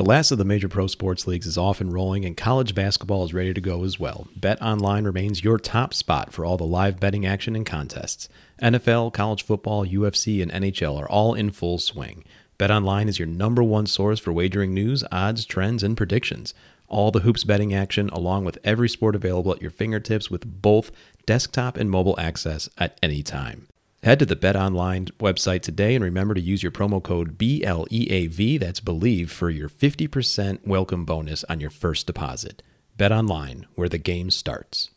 The last of the major pro sports leagues is off and rolling, and college basketball is ready to go as well. BetOnline remains your top spot for all the live betting action and contests. NFL, college football, UFC, and NHL are all in full swing. BetOnline is your number one source for wagering news, odds, trends, and predictions. All the hoops betting action, along with every sport available at your fingertips with both desktop and mobile access at any time. Head to the BetOnline website today and remember to use your promo code BLEAV, that's Believe, for your 50% welcome bonus on your first deposit. BetOnline, where the game starts.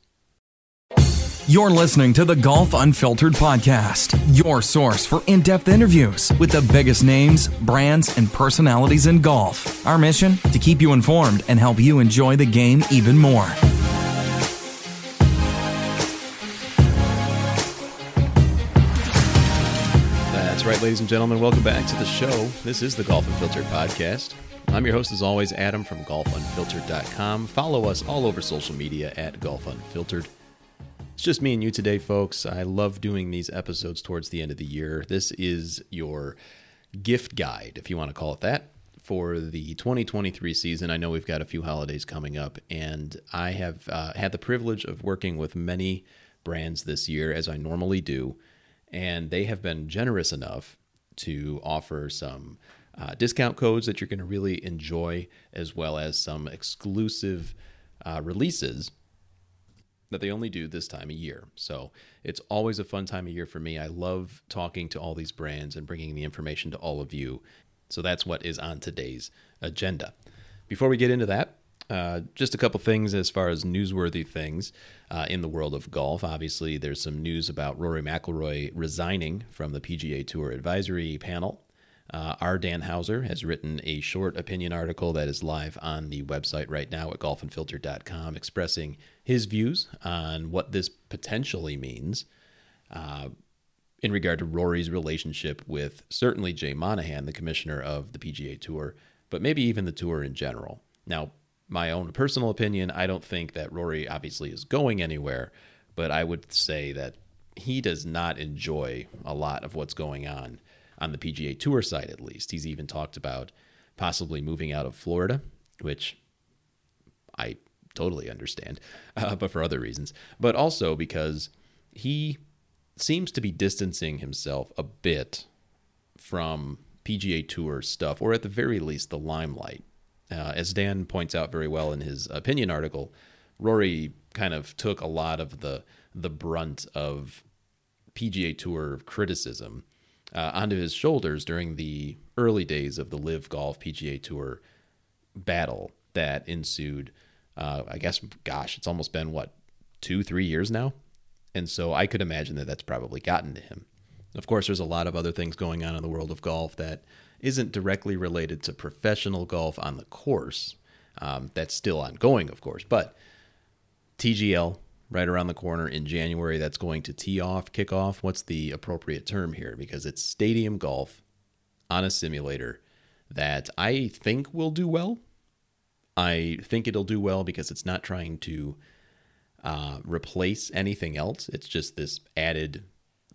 You're listening to the Golf Unfiltered podcast, your source for in depth interviews with the biggest names, brands, and personalities in golf. Our mission? To keep you informed and help you enjoy the game even more. Right, ladies and gentlemen. Welcome back to the show. This is the Golf Unfiltered podcast. I'm your host, as always, Adam from golfunfiltered.com. Follow us all over social media at Golf Unfiltered. It's just me and you today, folks. I love doing these episodes towards the end of the year. This is your gift guide, if you want to call it that, for the 2023 season. I know we've got a few holidays coming up, and I have uh, had the privilege of working with many brands this year, as I normally do, and they have been generous enough to offer some uh, discount codes that you're going to really enjoy, as well as some exclusive uh, releases that they only do this time of year. So it's always a fun time of year for me. I love talking to all these brands and bringing the information to all of you. So that's what is on today's agenda. Before we get into that, uh, just a couple things as far as newsworthy things uh, in the world of golf. Obviously, there's some news about Rory McIlroy resigning from the PGA Tour advisory panel. Uh. Dan Hauser has written a short opinion article that is live on the website right now at golfunfiltered.com expressing his views on what this potentially means uh, in regard to Rory's relationship with certainly Jay Monahan, the commissioner of the PGA Tour, but maybe even the tour in general. Now, my own personal opinion, I don't think that Rory obviously is going anywhere, but I would say that he does not enjoy a lot of what's going on on the PGA Tour side, at least. He's even talked about possibly moving out of Florida, which I totally understand, uh, but for other reasons. But also because he seems to be distancing himself a bit from PGA Tour stuff, or at the very least, the limelight. Uh, as Dan points out very well in his opinion article, Rory kind of took a lot of the the brunt of PGA Tour criticism uh, onto his shoulders during the early days of the LIV Golf PGA Tour battle that ensued uh, I guess, gosh, it's almost been what, two, three years now? And so I could imagine that that's probably gotten to him. Of course, there's a lot of other things going on in the world of golf that isn't directly related to professional golf on the course. Um, that's still ongoing, of course. But TGL, right around the corner in January, that's going to tee off, kick off. What's the appropriate term here? Because it's stadium golf on a simulator that I think will do well. I think it'll do well because it's not trying to uh, replace anything else. It's just this added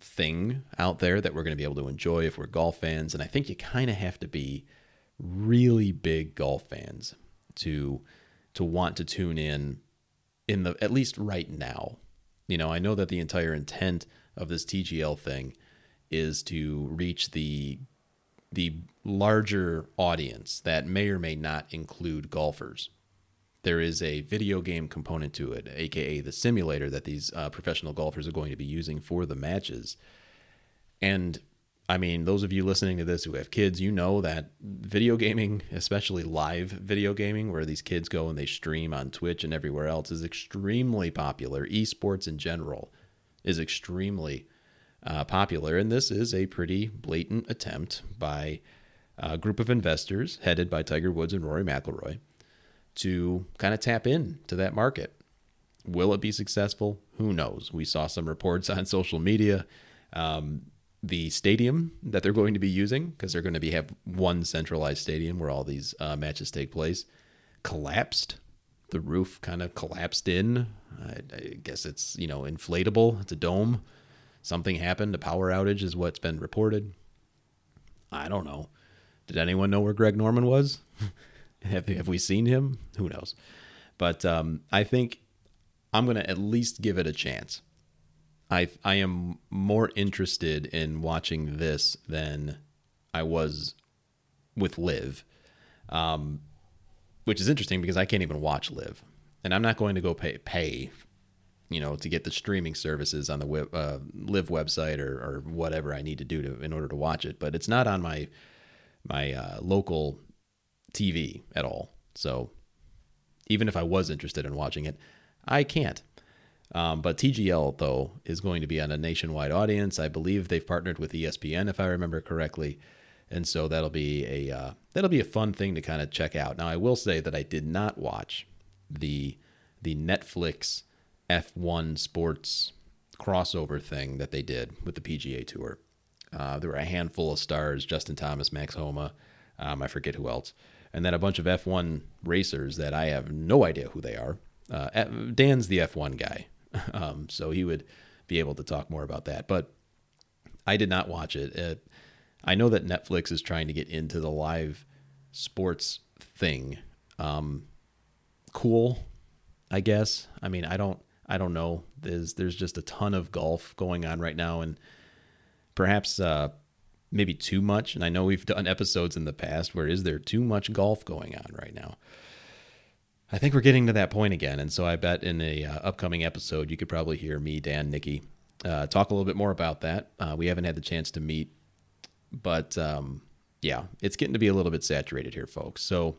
thing out there that we're going to be able to enjoy if we're golf fans. And I think you kind of have to be really big golf fans to to want to tune in in the at least right now. You know, I know that the entire intent of this TGL thing is to reach the the larger audience that may or may not include golfers. There is a video game component to it, aka the simulator that these uh, professional golfers are going to be using for the matches. And I mean, those of you listening to this who have kids, you know that video gaming, especially live video gaming, where these kids go and they stream on Twitch and everywhere else, is extremely popular. Esports in general is extremely uh, popular, and this is a pretty blatant attempt by a group of investors headed by Tiger Woods and Rory McIlroy to kind of tap in to that market. Will it be successful? Who knows? We saw some reports on social media. Um, the stadium that they're going to be using, because they're going to be have one centralized stadium where all these uh, matches take place, collapsed. The roof kind of collapsed in. I, I guess it's you know inflatable. It's a dome. Something happened. A power outage is what's been reported. I don't know. Did anyone know where Greg Norman was? have, have we seen him? Who knows? But um, I think I'm going to at least give it a chance. I I am more interested in watching this than I was with LIV, um, which is interesting because I can't even watch LIV, and I'm not going to go pay pay, you know, to get the streaming services on the web, uh, LIV website or or whatever I need to do to in order to watch it. But it's not on my my uh, local TV at all. So even if I was interested in watching it, I can't. Um, but TGL, though, is going to be on a nationwide audience. I believe they've partnered with ESPN, if I remember correctly, and so that'll be a uh, that'll be a fun thing to kind of check out. Now, I will say that I did not watch the the Netflix F1 Sports crossover thing that they did with the PGA Tour. Uh, there were a handful of stars: Justin Thomas, Max Homa, um, I forget who else, and then a bunch of F1 racers that I have no idea who they are. Uh, Dan's the F1 guy, um, so he would be able to talk more about that. But I did not watch it. I know that Netflix is trying to get into the live sports thing. Um, cool, I guess. I mean, I don't, I don't know. There's, there's just a ton of golf going on right now, and perhaps uh, maybe too much. And I know we've done episodes in the past where is there too much golf going on right now? I think we're getting to that point again, and so I bet in a uh, upcoming episode you could probably hear me, Dan, Nikki, uh, talk a little bit more about that. Uh, we haven't had the chance to meet, but um, yeah, it's getting to be a little bit saturated here, folks. So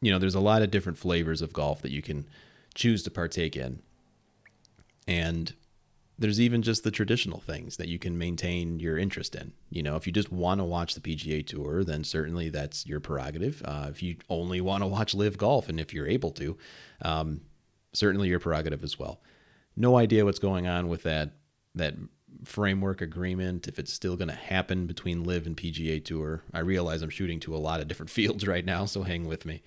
you know, there's a lot of different flavors of golf that you can choose to partake in, and there's even just the traditional things that you can maintain your interest in. You know, if you just want to watch the PGA Tour, then certainly that's your prerogative. Uh, if you only want to watch LIV Golf, and if you're able to, um, certainly your prerogative as well. No idea what's going on with that that framework agreement. If it's still going to happen between live and PGA Tour, I realize I'm shooting to a lot of different fields right now, so hang with me.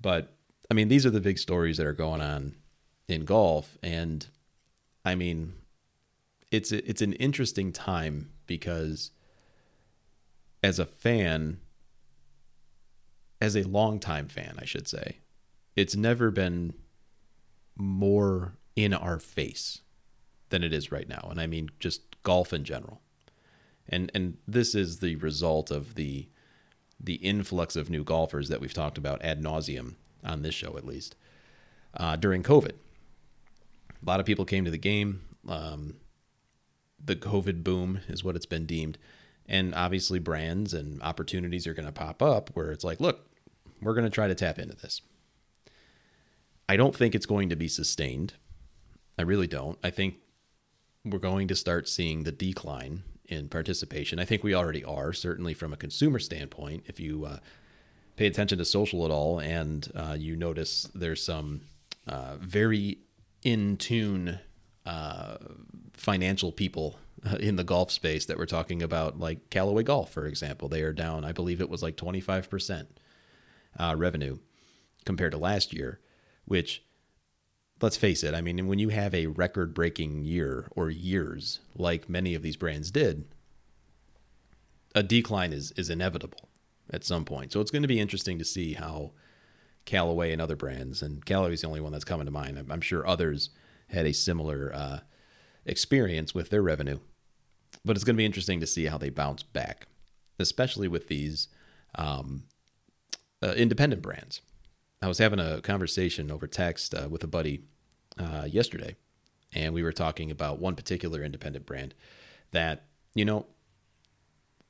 But I mean, these are the big stories that are going on in golf, and I mean, it's it's an interesting time because as a fan as a longtime fan I should say it's never been more in our face than it is right now. And I mean just golf in general. And and this is the result of the the influx of new golfers that we've talked about ad nauseum on this show at least uh, during COVID. A lot of people came to the game. Um, the COVID boom is what it's been deemed. And obviously, brands and opportunities are going to pop up where it's like, look, we're going to try to tap into this. I don't think it's going to be sustained. I really don't. I think we're going to start seeing the decline in participation. I think we already are, certainly from a consumer standpoint. If you uh, pay attention to social at all and uh, you notice there's some uh, very in tune uh, financial people uh, in the golf space that we're talking about, like Callaway Golf, for example. They are down, I believe it was like 25% uh, revenue compared to last year, which, let's face it, I mean, when you have a record breaking year or years like many of these brands did, a decline is, is inevitable at some point. So it's going to be interesting to see how Callaway and other brands, and Callaway's the only one that's coming to mind. I'm, I'm sure others had a similar uh, experience with their revenue. But it's going to be interesting to see how they bounce back, especially with these um, uh, independent brands. I was having a conversation over text uh, with a buddy uh, yesterday, and we were talking about one particular independent brand that you know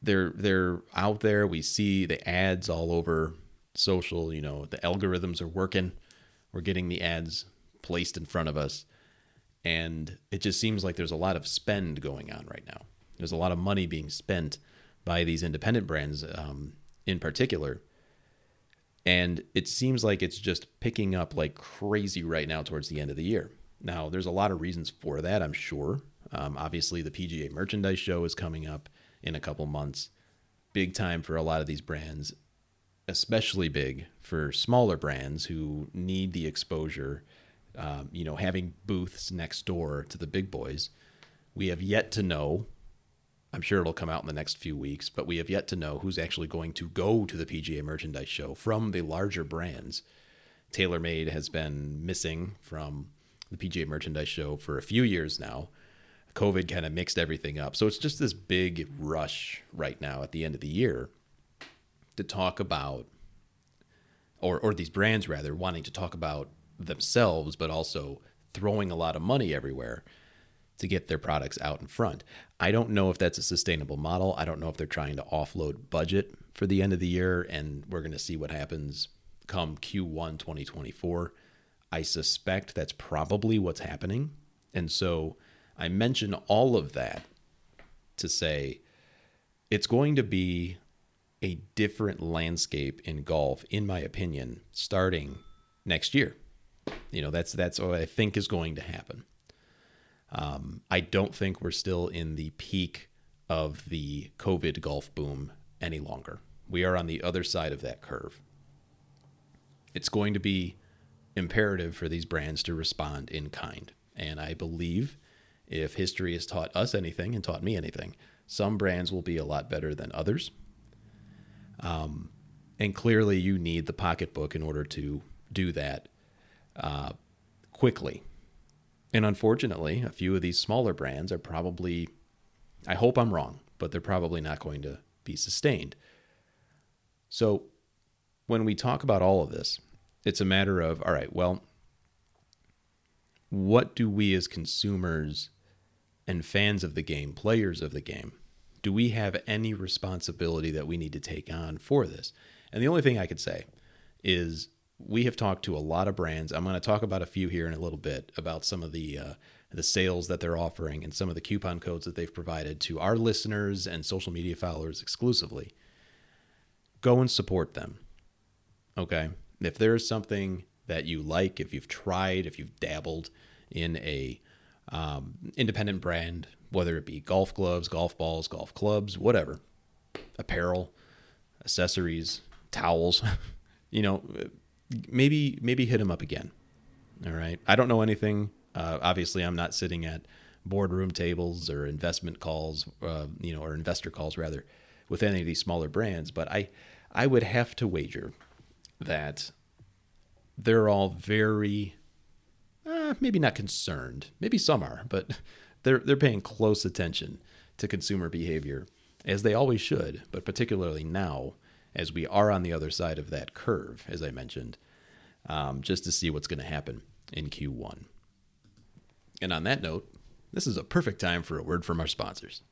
they're they're out there. We see the ads all over social. You know the algorithms are working. We're getting the ads placed in front of us, and it just seems like there's a lot of spend going on right now. There's a lot of money being spent by these independent brands um, in particular. And it seems like it's just picking up like crazy right now towards the end of the year. Now, there's a lot of reasons for that, I'm sure. Um, obviously, the PGA Merchandise Show is coming up in a couple months. Big time for a lot of these brands, especially big for smaller brands who need the exposure. Um, you know, having booths next door to the big boys. We have yet to know. I'm sure it'll come out in the next few weeks, but we have yet to know who's actually going to go to the PGA Merchandise Show from the larger brands. TaylorMade has been missing from the PGA Merchandise Show for a few years now. COVID kind of mixed everything up. So it's just this big rush right now at the end of the year to talk about, or, or these brands rather, wanting to talk about themselves, but also throwing a lot of money everywhere to get their products out in front. I don't know if that's a sustainable model. I don't know if they're trying to offload budget for the end of the year, and we're going to see what happens come Q1 2024. I suspect that's probably what's happening. And so I mention all of that to say it's going to be a different landscape in golf, in my opinion, starting next year. You know, that's that's what I think is going to happen. Um, I don't think we're still in the peak of the COVID golf boom any longer. We are on the other side of that curve. It's going to be imperative for these brands to respond in kind. And I believe if history has taught us anything and taught me anything, some brands will be a lot better than others. Um, and clearly, you need the pocketbook in order to do that uh, quickly. And unfortunately, a few of these smaller brands are probably, I hope I'm wrong, but they're probably not going to be sustained. So when we talk about all of this, it's a matter of all right, well, what do we as consumers and fans of the game, players of the game, do we have any responsibility that we need to take on for this? And the only thing I could say is we have talked to a lot of brands. I'm going to talk about a few here in a little bit about some of the uh, the sales that they're offering and some of the coupon codes that they've provided to our listeners and social media followers exclusively. Go and support them. Okay, if there is something that you like, if you've tried, if you've dabbled in a um, independent brand, whether it be golf gloves, golf balls, golf clubs, whatever, apparel, accessories, towels, you know, maybe maybe hit him up again. All right. I don't know anything. Uh, obviously, I'm not sitting at boardroom tables or investment calls, uh, you know, or investor calls rather, with any of these smaller brands. But I, I would have to wager that they're all very, uh, maybe not concerned. Maybe some are, but they're they're paying close attention to consumer behavior as they always should, but particularly now as we are on the other side of that curve, as I mentioned, um, just to see what's going to happen in Q1. And on that note, this is a perfect time for a word from our sponsors.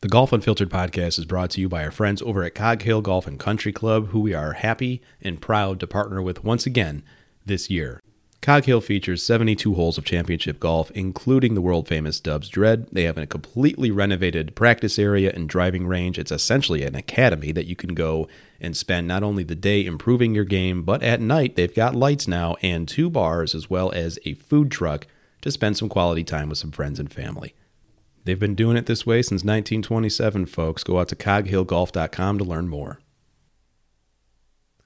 The Golf Unfiltered podcast is brought to you by our friends over at Cog Hill Golf and Country Club, who we are happy and proud to partner with once again this year. Cog Hill features 72 holes of championship golf, including the world famous Dubsdread. They have a completely renovated practice area and driving range. It's essentially an academy that you can go and spend not only the day improving your game, but at night they've got lights now and two bars as well as a food truck to spend some quality time with some friends and family. They've been doing it this way since 1927, folks. Go out to coghillgolf.com to learn more.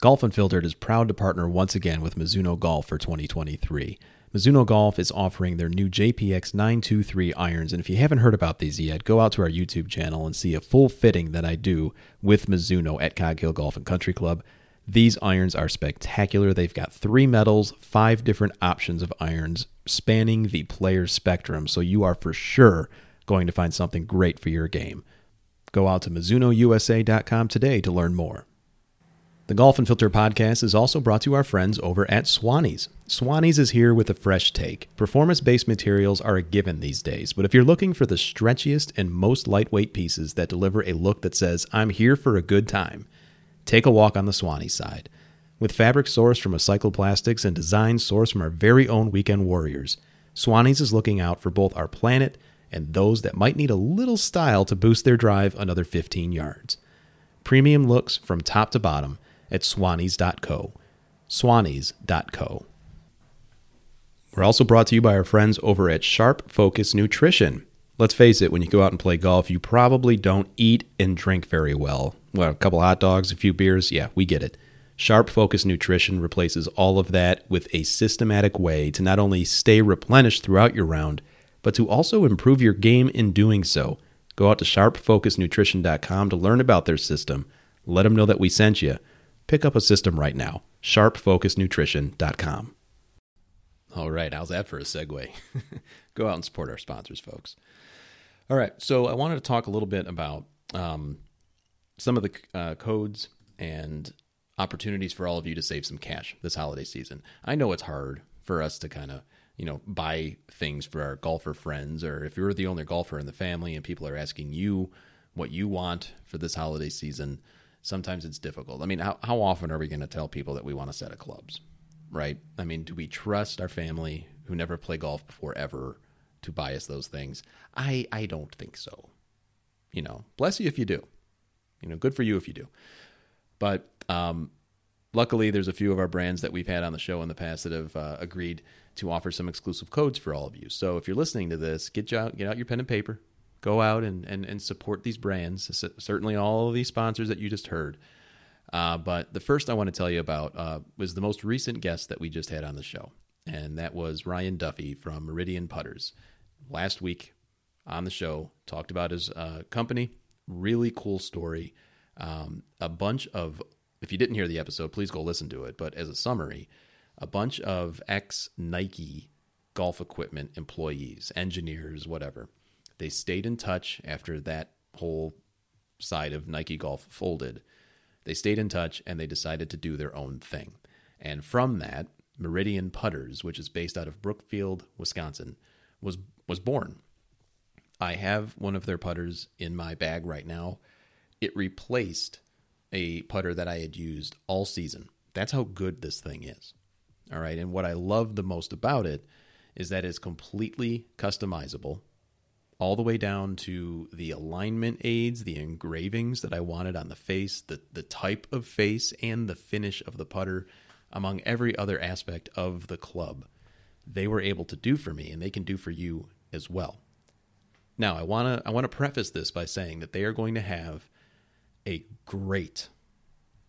Golf Unfiltered is proud to partner once again with Mizuno Golf for 2023. Mizuno Golf is offering their new JPX 923 irons, and if you haven't heard about these yet, go out to our YouTube channel and see a full fitting that I do with Mizuno at Cog Hill Golf and Country Club. These irons are spectacular. They've got three metals, five different options of irons spanning the player spectrum, so you are for sure going to find something great for your game. Go out to MizunoUSA.com today to learn more. The Golf Unfiltered podcast is also brought to our friends over at Swannies. Swannies is here with a fresh take. Performance based materials are a given these days, but if you're looking for the stretchiest and most lightweight pieces that deliver a look that says, I'm here for a good time, take a walk on the Swannies side. With fabric sourced from recycled plastics and design sourced from our very own weekend warriors, Swannies is looking out for both our planet and those that might need a little style to boost their drive another 15 yards. Premium looks from top to bottom at swannies.co. Swannies.co. We're also brought to you by our friends over at Sharp Focus Nutrition. Let's face it, when you go out and play golf, you probably don't eat and drink very well. Well, a couple hot dogs, a few beers, yeah, we get it. Sharp Focus Nutrition replaces all of that with a systematic way to not only stay replenished throughout your round, but to also improve your game in doing so. Go out to sharpfocusnutrition.com to learn about their system. Let them know that we sent you. Pick up a system right now. sharpfocusnutrition.com. All right, how's that for a segue? Go out and support our sponsors, folks. All right, so I wanted to talk a little bit about um, some of the uh, codes and opportunities for all of you to save some cash this holiday season. I know it's hard for us to kind of you know buy things for our golfer friends, or if you're the only golfer in the family and people are asking you what you want for this holiday season. Sometimes it's difficult. I mean, how, how often are we going to tell people that we want a set of clubs? right? I mean, do we trust our family who never play golf before ever to buy us those things? I I don't think so. You know, bless you if you do. You know, good for you if you do. But um, luckily, there's a few of our brands that we've had on the show in the past that have uh, agreed to offer some exclusive codes for all of you. So if you're listening to this, get out get out your pen and paper, go out and and, and support these brands. Certainly, all of these sponsors that you just heard. Uh, but the first I want to tell you about uh, was the most recent guest that we just had on the show, and that was Ryan Duffy from Meridian Putters. Last week on the show, talked about his uh, company. Really cool story. Um, a bunch of, if you didn't hear the episode, please go listen to it. But as a summary, a bunch of ex Nike golf equipment employees, engineers, whatever, they stayed in touch after that whole side of Nike Golf folded they stayed in touch and they decided to do their own thing. And from that, Meridian Putters, which is based out of Brookfield, Wisconsin, was was born. I have one of their putters in my bag right now. It replaced a putter that I had used all season. That's how good this thing is. All right, and what I love the most about it is that it's completely customizable all the way down to the alignment aids, the engravings that I wanted on the face, the, the type of face, and the finish of the putter, among every other aspect of the club. They were able to do for me, and they can do for you as well. Now, I want to I want to preface this by saying that they are going to have a great,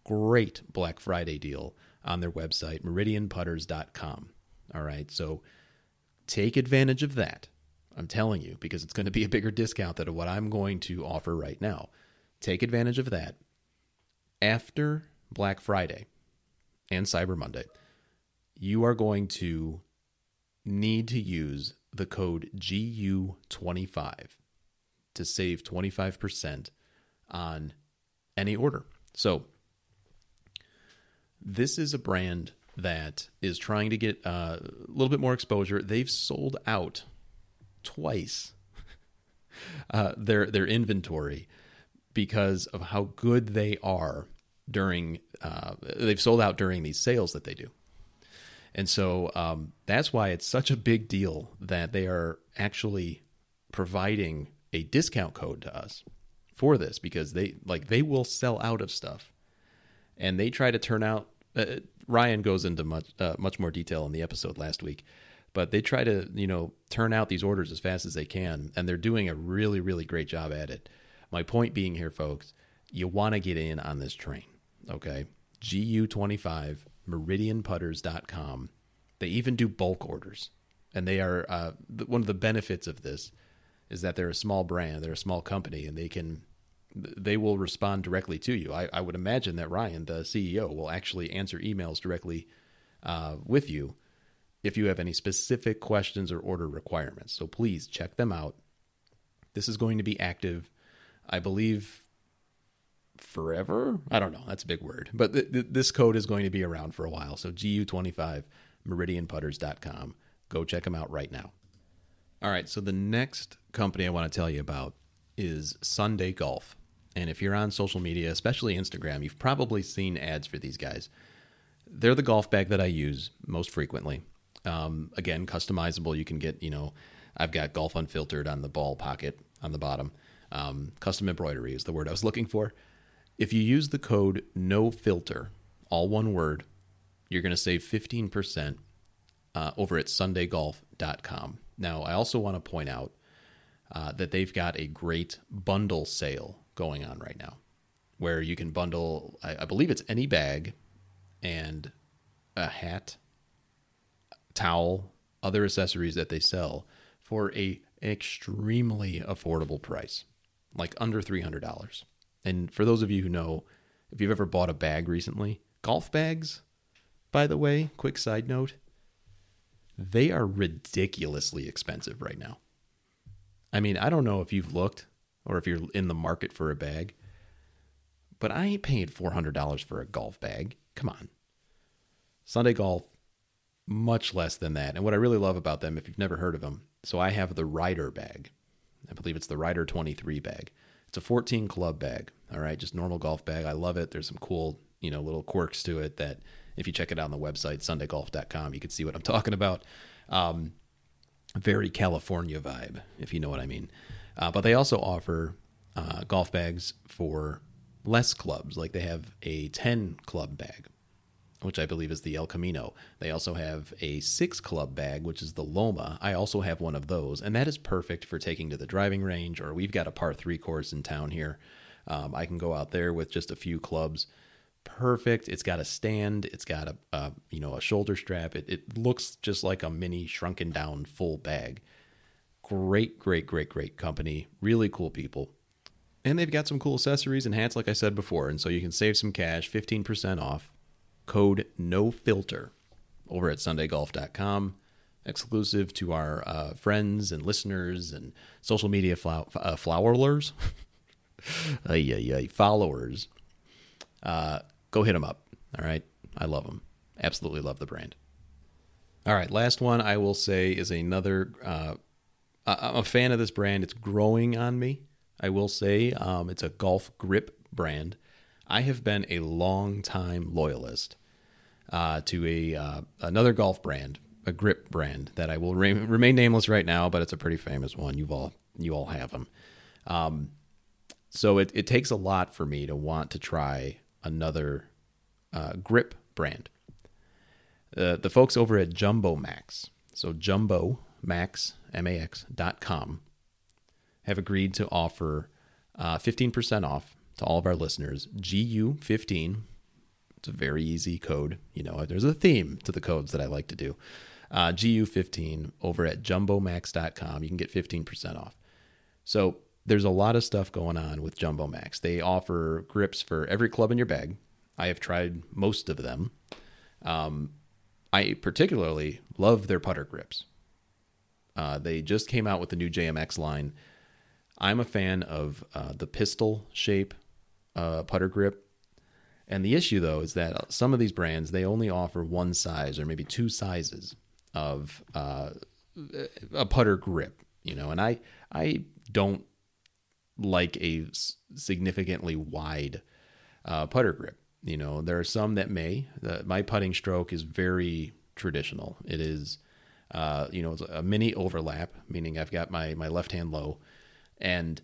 great Black Friday deal on their website, meridianputters.com. All right, so take advantage of that I'm telling you, because it's going to be a bigger discount than what I'm going to offer right now. Take advantage of that. After Black Friday and Cyber Monday, you are going to need to use the code GU25 to save 25% on any order. So, this is a brand that is trying to get uh, a little bit more exposure. They've sold out twice uh, their their inventory because of how good they are during uh, they've sold out during these sales that they do. And so um, that's why it's such a big deal that they are actually providing a discount code to us for this because they like they will sell out of stuff. And they try to turn out uh, ryan goes into much uh, much more detail in the episode last week but they try to you know turn out these orders as fast as they can and they're doing a really really great job at it. My point being here folks you want to get in on this train okay? Gu25 meridianputters.com they even do bulk orders and they are uh, one of the benefits of this is that they're a small brand they're a small company and they can they will respond directly to you. I, I would imagine that ryan the ceo will actually answer emails directly uh, with you if you have any specific questions or order requirements. So please check them out. This is going to be active, I believe, forever. I don't know. That's a big word. But th- th- this code is going to be around for a while. So GU25, meridianputters.com. Go check them out right now. All right. So the next company I want to tell you about is Sunday Golf. And if you're on social media, especially Instagram, you've probably seen ads for these guys. They're the golf bag that I use most frequently. Um, again, customizable. You can get, you know, I've got golf unfiltered on the ball pocket on the bottom. Um, custom embroidery is the word I was looking for. If you use the code no filter, all one word, you're going to save 15% uh, over at sundaygolf.com. Now, I also want to point out uh, that they've got a great bundle sale going on right now where you can bundle, I, I believe it's any bag and a hat, towel, other accessories that they sell for a extremely affordable price, like under $300. And for those of you who know, if you've ever bought a bag recently, golf bags, by the way, quick side note, they are ridiculously expensive right now. I mean, I don't know if you've looked or if you're in the market for a bag, but I ain't paying $400 for a golf bag. Come on. Sunday Golf, much less than that. And what I really love about them, if you've never heard of them, so I have the Ryder bag. I believe it's the Ryder 23 bag. It's a 14 club bag. All right, just normal golf bag. I love it. There's some cool, you know, little quirks to it that if you check it out on the website sundaygolf.com, you can see what I'm talking about. Um, very California vibe, if you know what I mean. Uh, but they also offer uh, golf bags for less clubs. Like they have a 10 club bag, which I believe is the El Camino. They also have a six club bag, which is the Loma. I also have one of those, and that is perfect for taking to the driving range, or we've got a par three course in town here. Um, I can go out there with just a few clubs. Perfect. It's got a stand. It's got a, a you know a shoulder strap. It, it looks just like a mini shrunken down full bag. Great, great, great, great company. Really cool people. And they've got some cool accessories and hats, like I said before. And so you can save some cash, 15% off code no filter over at sundaygolf.com exclusive to our uh, friends and listeners and social media flow- uh, flowerlers ay, ay, ay, followers. Uh, go hit them up all right? I love them absolutely love the brand. All right last one i will say is another uh, i'm a fan of this brand. It's growing on me. I will say um, it's a golf grip brand I have been a long time loyalist uh, to a uh, another golf brand, a grip brand that I will re- remain nameless right now, but it's a pretty famous one. You've all you all have them. Um, so it, it takes a lot for me to want to try another uh, grip brand. Uh, the folks over at Jumbo Max, so Jumbo Max M A X dot com, have agreed to offer uh, fifteen percent off to all of our listeners. GU fifteen it's a very easy code. You know, there's a theme to the codes that I like to do. Uh, GU15 over at jumbomax.com. You can get 15% off. So there's a lot of stuff going on with JumboMax. They offer grips for every club in your bag. I have tried most of them. Um, I particularly love their putter grips. Uh, they just came out with the new JMX line. I'm a fan of uh, the pistol shape uh, putter grip. And the issue though is that some of these brands they only offer one size or maybe two sizes of uh, a putter grip, you know, and I I don't like a significantly wide uh, putter grip. You know, there are some that may. My putting stroke is very traditional. It is, uh, you know, it's a mini overlap, meaning I've got my my left hand low, and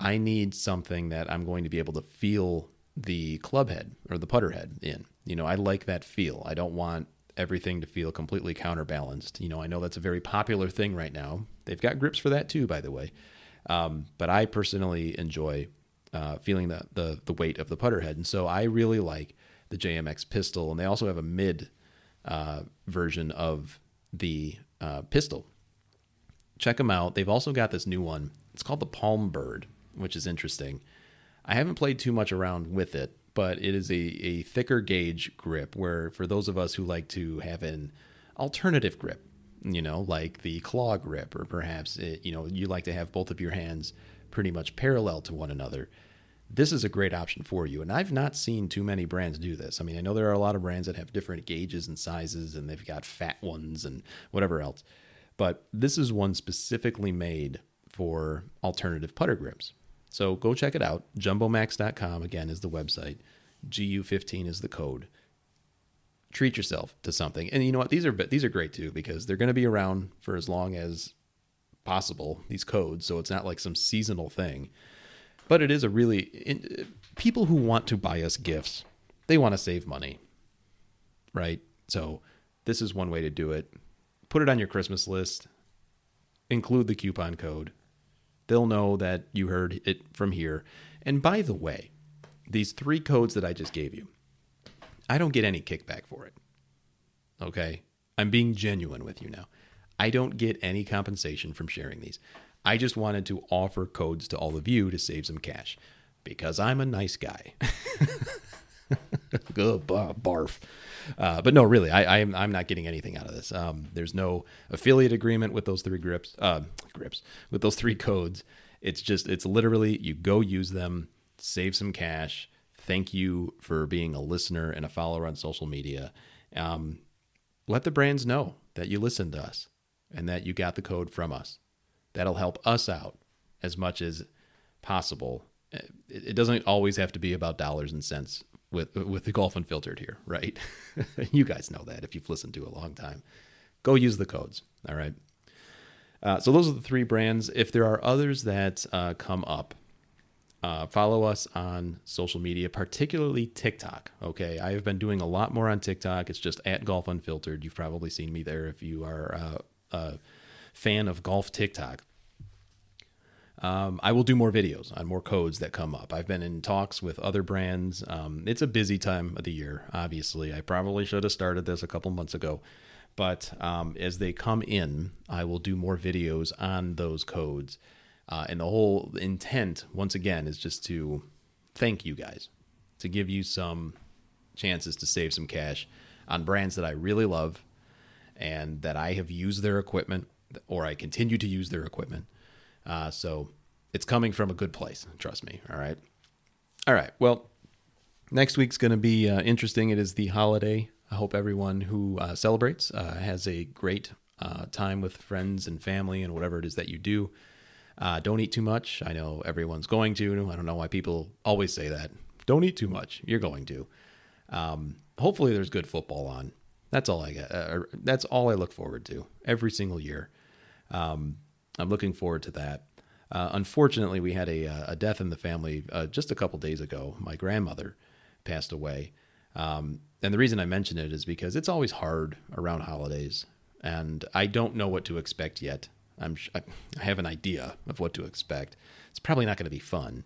I need something that I'm going to be able to feel the club head or the putter head in. You know, I like that feel. I don't want everything to feel completely counterbalanced. You know, I know that's a very popular thing right now. They've got grips for that too, by the way. Um, but I personally enjoy uh, feeling the, the the weight of the putter head, and so I really like the JMX pistol. And they also have a mid uh, version of the uh, pistol. Check them out. They've also got this new one. It's called the Palm Bird, which is interesting. I haven't played too much around with it, but it is a, a thicker gauge grip where for those of us who like to have an alternative grip, you know, like the claw grip, or perhaps it, you know, you like to have both of your hands pretty much parallel to one another. This is a great option for you. And I've not seen too many brands do this. I mean, I know there are a lot of brands that have different gauges and sizes, and they've got fat ones and whatever else. But this is one specifically made for alternative putter grips. So go check it out. Jumbomax.com again is the website. GU15 is the code. Treat yourself to something. And you know what? These are these are great too because they're going to be around for as long as possible these codes, so it's not like some seasonal thing. But it is a really people who want to buy us gifts, they want to save money, right? So this is one way to do it. Put it on your Christmas list. Include the coupon code. They'll know that you heard it from here. And by the way, these three codes that I just gave you, I don't get any kickback for it. Okay? I'm being genuine with you now. I don't get any compensation from sharing these. I just wanted to offer codes to all of you to save some cash because I'm a nice guy. Good barf. Uh, but no, really, I, I'm I'm not getting anything out of this. Um, there's no affiliate agreement with those three grips, uh, grips with those three codes. It's just it's literally you go use them, save some cash. Thank you for being a listener and a follower on social media. Um, let the brands know that you listened to us and that you got the code from us. That'll help us out as much as possible. It doesn't always have to be about dollars and cents with with the golf unfiltered here, right? you guys know that if you've listened to a long time. Go use the codes. All right. Uh, so those are the three brands. If there are others that uh, come up, uh, follow us on social media, particularly TikTok. Okay, I have been doing a lot more on TikTok. It's just at Golf Unfiltered. You've probably seen me there if you are uh, a fan of golf TikTok. Um, I will do more videos on more codes that come up. I've been in talks with other brands. Um, it's a busy time of the year, obviously. I probably should have started this a couple months ago. But um, as they come in, I will do more videos on those codes. Uh, and the whole intent, once again, is just to thank you guys, to give you some chances to save some cash on brands that I really love and that I have used their equipment or I continue to use their equipment. Uh, so it's coming from a good place. Trust me. All right. All right. Well, next week's going to be uh, interesting. It is the holiday. I hope everyone who uh, celebrates uh, has a great uh, time with friends and family and whatever it is that you do. Uh, don't eat too much. I know everyone's going to. I don't know why people always say that. Don't eat too much. You're going to. Um, hopefully, there's good football on. That's all I get. That's all I look forward to every single year. Um, I'm looking forward to that. Uh, unfortunately, we had a, uh, a, death in the family uh, just a couple days ago. My grandmother passed away. Um, and the reason I mention it is because it's always hard around holidays. And I don't know what to expect yet. I'm, I have an idea of what to expect. It's probably not going to be fun.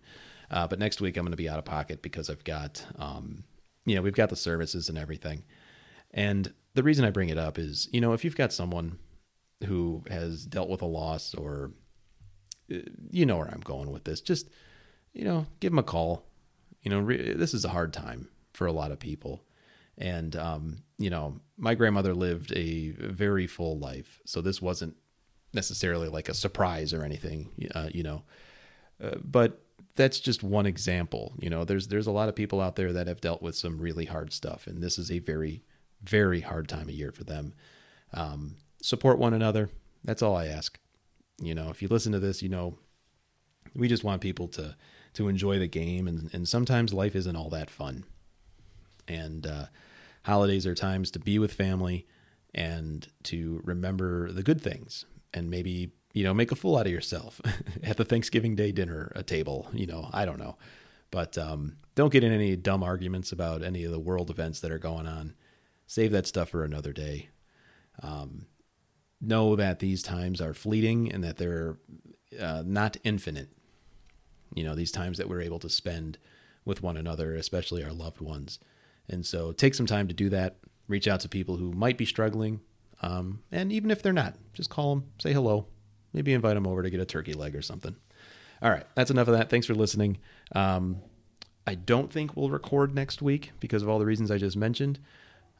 Uh, but next week I'm going to be out of pocket because I've got, um, you know, we've got the services and everything. And the reason I bring it up is, you know, if you've got someone who has dealt with a loss or uh, you know where I'm going with this, just you know, give them a call. You know, re- this is a hard time for a lot of people. And um, you know, my grandmother lived a very full life, so this wasn't necessarily like a surprise or anything, uh, you know. Uh, but that's just one example. You know, there's there's a lot of people out there that have dealt with some really hard stuff, and this is a very very hard time of year for them. Um, support one another. That's all I ask. You know, if you listen to this, you know, we just want people to to enjoy the game, and and sometimes life isn't all that fun. And uh, holidays are times to be with family and to remember the good things, and maybe you know make a fool out of yourself at the Thanksgiving Day dinner a table. You know, I don't know, but um, don't get in any dumb arguments about any of the world events that are going on. Save that stuff for another day. Um, know that these times are fleeting and that they're uh, not infinite. You know, these times that we're able to spend with one another, especially our loved ones. And so take some time to do that. Reach out to people who might be struggling. Um, and even if they're not, just call them, say hello, maybe invite them over to get a turkey leg or something. All right, that's enough of that. Thanks for listening. Um, I don't think we'll record next week because of all the reasons I just mentioned.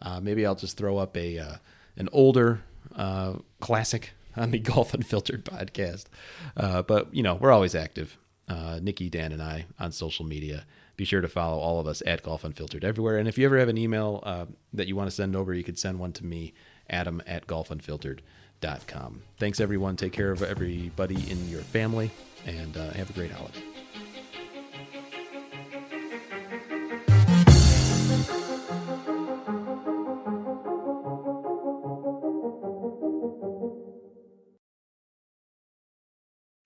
Uh, maybe I'll just throw up a uh, an older uh, classic on the Golf Unfiltered podcast. Uh, but, you know, we're always active. Uh, Nikki, Dan, and I on social media. Be sure to follow all of us at Golf Unfiltered everywhere. And if you ever have an email uh, that you want to send over, you could send one to me, Adam at golfunfiltered.com. Thanks, everyone. Take care of everybody in your family and uh, have a great holiday.